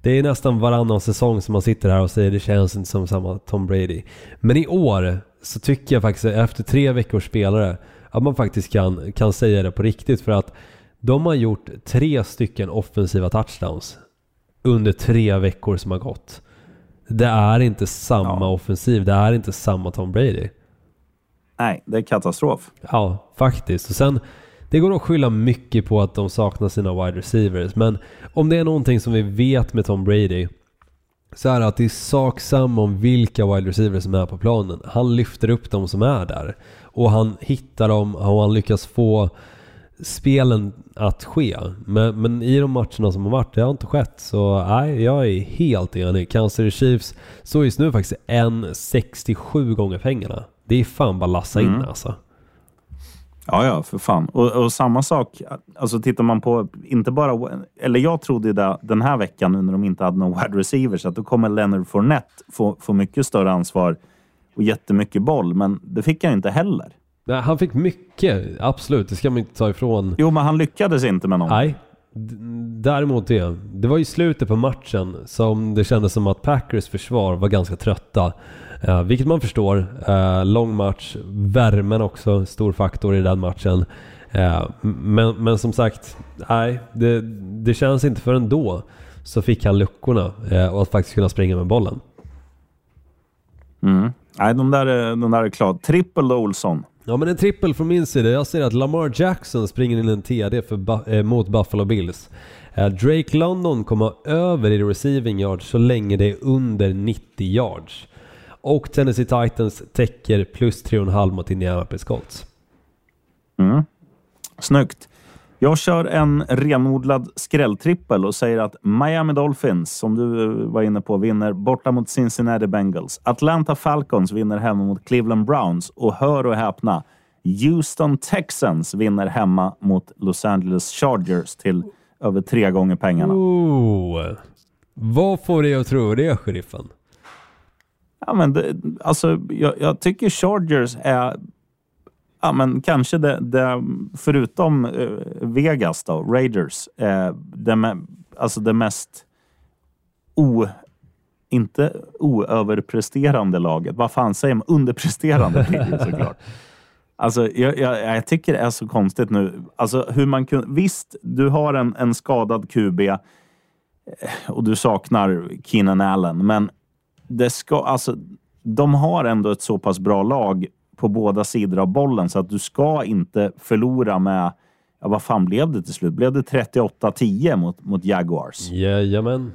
Det är nästan varannan säsong som man sitter här och säger det känns inte som samma Tom Brady. Men i år så tycker jag faktiskt efter tre veckors spelare att man faktiskt kan, kan säga det på riktigt för att de har gjort tre stycken offensiva touchdowns under tre veckor som har gått. Det är inte samma ja. offensiv. Det är inte samma Tom Brady. Nej, det är katastrof. Ja, faktiskt. Och sen, det går att skylla mycket på att de saknar sina wide receivers. Men om det är någonting som vi vet med Tom Brady så är det att det är sak samma om vilka wide receivers som är på planen. Han lyfter upp de som är där. Och han hittar dem och han lyckas få spelen att ske. Men, men i de matcherna som har varit, det har inte skett. Så nej, jag är helt enig. Kansas City Chiefs står just nu faktiskt 1,67 gånger pengarna. Det är fan bara lassa in mm. alltså. Ja, ja, för fan. Och, och, samma sak, alltså tittar man på, inte bara, eller jag trodde det den här veckan nu när de inte hade någon wide receivers, att då kommer Leonard Fournette få, få mycket större ansvar och jättemycket boll, men det fick han inte heller. Nej, han fick mycket, absolut. Det ska man inte ta ifrån. Jo, men han lyckades inte med någonting. Nej, däremot det. Det var i slutet på matchen som det kändes som att Packers försvar var ganska trötta. Eh, vilket man förstår. Eh, lång match, värmen också, stor faktor i den matchen. Eh, men, men som sagt, nej, det, det känns inte förrän då så fick han luckorna eh, och att faktiskt kunna springa med bollen. Mm. Nej, de där, de där är klara. Triple Olsson. Ja men en trippel från min sida. Jag ser att Lamar Jackson springer in en TD för, eh, mot Buffalo Bills. Eh, Drake London kommer över i receiving yards så länge det är under 90 yards. Och Tennessee Titans täcker plus 3,5 mot Indianapolis Colts. Mm. Snyggt. Jag kör en renodlad skrälltrippel och säger att Miami Dolphins, som du var inne på, vinner borta mot Cincinnati Bengals. Atlanta Falcons vinner hemma mot Cleveland Browns och hör och häpna, Houston Texans vinner hemma mot Los Angeles Chargers till över tre gånger pengarna. Oh. Vad får dig att tro det, sheriffen? Ja, men det, alltså, jag, jag tycker Chargers är Ja, men kanske det, det förutom eh, Vegas då, Raiders, eh, det, alltså det mest o, inte oöverpresterande laget. Vad fan säger man? Underpresterande blir såklart. Alltså, jag, jag, jag tycker det är så konstigt nu. Alltså, hur man kun, visst, du har en, en skadad QB eh, och du saknar Keenan Allen, men det ska, alltså, de har ändå ett så pass bra lag på båda sidor av bollen så att du ska inte förlora med, ja, vad fan blev det till slut? Blev det 38-10 mot, mot Jaguars? Jajamän,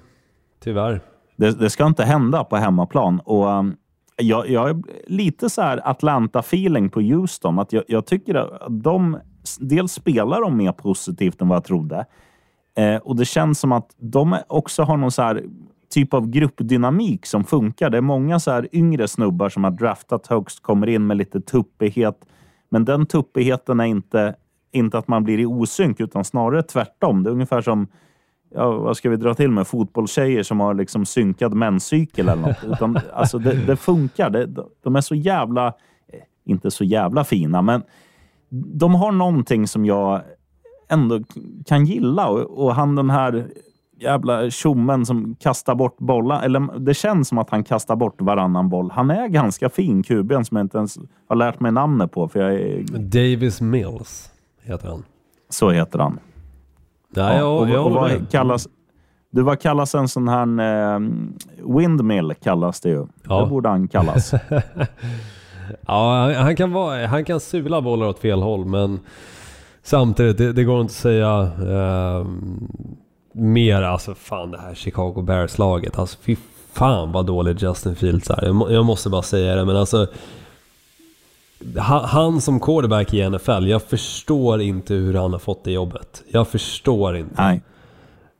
tyvärr. Det, det ska inte hända på hemmaplan. Och um, jag, jag är lite så här Atlanta-feeling på Houston. Att jag, jag tycker att de, dels spelar de mer positivt än vad jag trodde. Eh, och det känns som att de också har någon så här typ av gruppdynamik som funkar. Det är många så här yngre snubbar som har draftat högst, kommer in med lite tuppighet. Men den tuppigheten är inte, inte att man blir i osynk, utan snarare tvärtom. Det är ungefär som ja, vad ska vi dra till med? Fotbollstjejer som har liksom synkad menscykel eller något. Utan, alltså, det, det funkar. Det, de är så jävla, eh, inte så jävla fina, men de har någonting som jag ändå kan gilla. Och, och han den här jävla tjommen som kastar bort bollar. Eller det känns som att han kastar bort varannan boll. Han är ganska fin, kuben som jag inte ens har lärt mig namnet på. För jag är... Davis Mills heter han. Så heter han. Ja, Ja, och, jag och vad kallas, du, vad kallas en sån här eh, windmill? kallas det ju. Ja. Det borde han kallas. Ja, han, han, kan vara, han kan sula bollar åt fel håll men samtidigt, det, det går inte att säga eh, mer. Alltså fan det här Chicago Bears-laget. Alltså fy fan vad dålig Justin Fields är. Jag, må, jag måste bara säga det men alltså han, han som quarterback i NFL, jag förstår inte hur han har fått det jobbet. Jag förstår inte. Nej.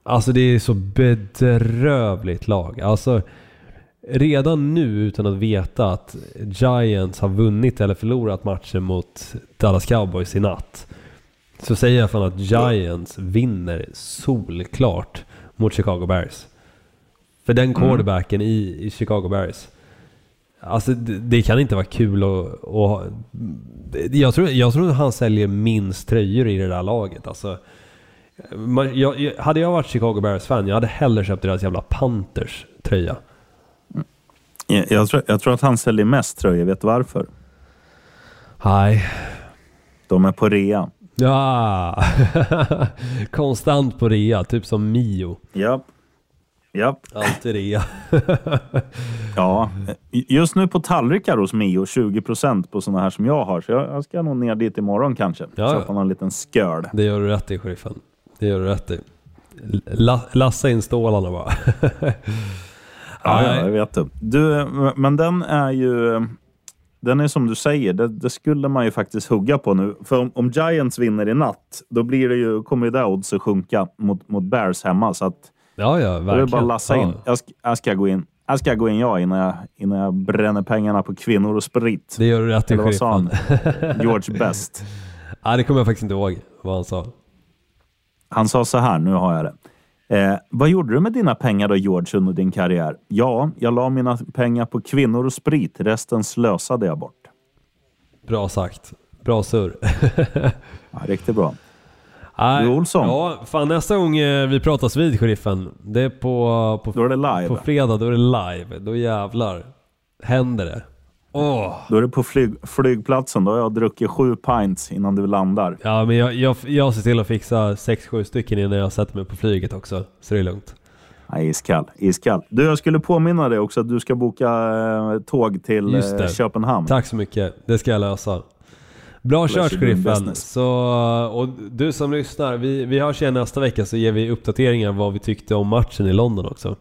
Alltså det är så bedrövligt lag. Alltså redan nu utan att veta att Giants har vunnit eller förlorat matchen mot Dallas Cowboys i natt. Så säger jag fan att Giants vinner solklart mot Chicago Bears. För den quarterbacken i, i Chicago Bears. Alltså det, det kan inte vara kul att... att jag, tror, jag tror att han säljer minst tröjor i det där laget. Alltså, man, jag, jag, hade jag varit Chicago Bears-fan, jag hade hellre köpt deras jävla Panthers tröja. Jag, jag, tror, jag tror att han säljer mest tröjor. Vet du varför? Nej. De är på rea. Ja, konstant på rea, typ som Mio. Japp. Japp. Alltid rea. Ja. Just nu på tallrikar hos Mio 20 procent på sådana här som jag har. Så jag, ska nog ner dit imorgon kanske. Ja. Köpa någon liten sköl. Det gör du rätt i, sheriffen. Det gör du rätt i. La, lassa in stålarna bara. Ja, ja, jag vet det. Du, men den är ju... Den är som du säger, det, det skulle man ju faktiskt hugga på nu. För om, om Giants vinner i natt, då blir det ju, kommer ju det oddset sjunka mot, mot Bears hemma. Så att Ja, ja, då är det verkligen. bara att lassa in. Ja. Jag, ska, jag ska gå in. Jag ska gå in jag innan jag, innan jag bränner pengarna på kvinnor och sprit. Det gör du rätt i, sheriffen. George Best. Nej, det kommer jag faktiskt inte ihåg vad han sa. Han sa så här, nu har jag det. Eh, vad gjorde du med dina pengar då George under din karriär? Ja, jag la mina pengar på kvinnor och sprit. Resten slösade jag bort. Bra sagt. Bra surr. Ja, riktigt bra. Nej, Du, Olsson. Ja, fan nästa gång eh, vi pratas vid sheriffen. Det är på, på, Då är det live. på fredag, då är det live. Då jävlar händer det. Åh! Då är det på flyg, flygplatsen. Då har jag druckit sju pints innan du landar. Ja men jag, jag, jag ser till att fixa 6-7 stycken innan jag sätter mig på flyget också. Så det är lugnt. Ja, iskall. iskall. Du, jag skulle påminna dig också att du ska boka eh, tåg till eh. Köpenhamn. Tack så mycket. Det ska jag lösa. Bra kört sheriffen. Så, och du som lyssnar, vi, vi hörs igen nästa vecka så ger vi uppdateringar vad vi tyckte om matchen i London också.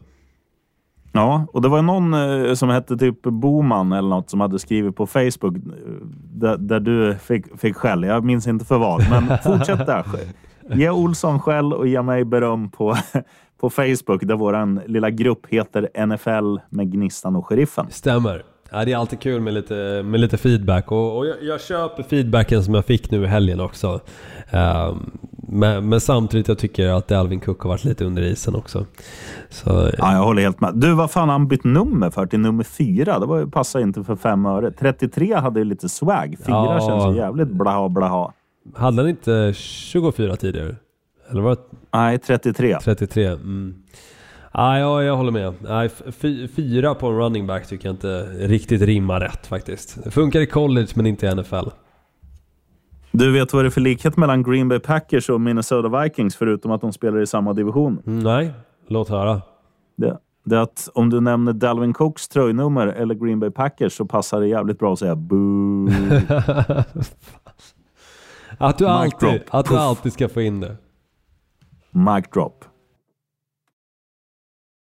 Ja, och det var någon eh, som hette typ Boman eller något som hade skrivit på Facebook eh, där, där du fick, fick skäll. Jag minns inte för vad, men fortsätt där. Ge Olsson skäll och ge mig beröm på, på Facebook där vår lilla grupp heter NFL med Gnistan och Sheriffen. Stämmer. Ja, det är alltid kul med lite, med lite feedback och, och jag, jag köper feedbacken som jag fick nu i helgen också. Ehm, men, men samtidigt jag tycker att Alvin Cook har varit lite under isen också. Så, Ja, jag håller helt med. Du, vad fan har han bytt nummer för till nummer fyra? Det var passar inte för fem öre. 33 hade ju lite swag. Fyra Ja. känns ju jävligt blaha blaha. hade han inte 24 tidigare? Eller var det Nej, 33. 33? Mm. Ah, ja, jag håller med. Nej, fy- fyra på en running back tycker jag inte riktigt rimmar rätt faktiskt. Det funkar i college men inte i NFL. Du vet vad det är för likhet mellan Green Bay Packers och Minnesota Vikings förutom att de spelar i samma division? Mm, Nej, låt höra. Det, det är att om du nämner Dalvin Cooks tröjnummer eller Green Bay Packers så passar det jävligt bra att säga boo. Att du, alltid, att du alltid ska få in det. Mic drop.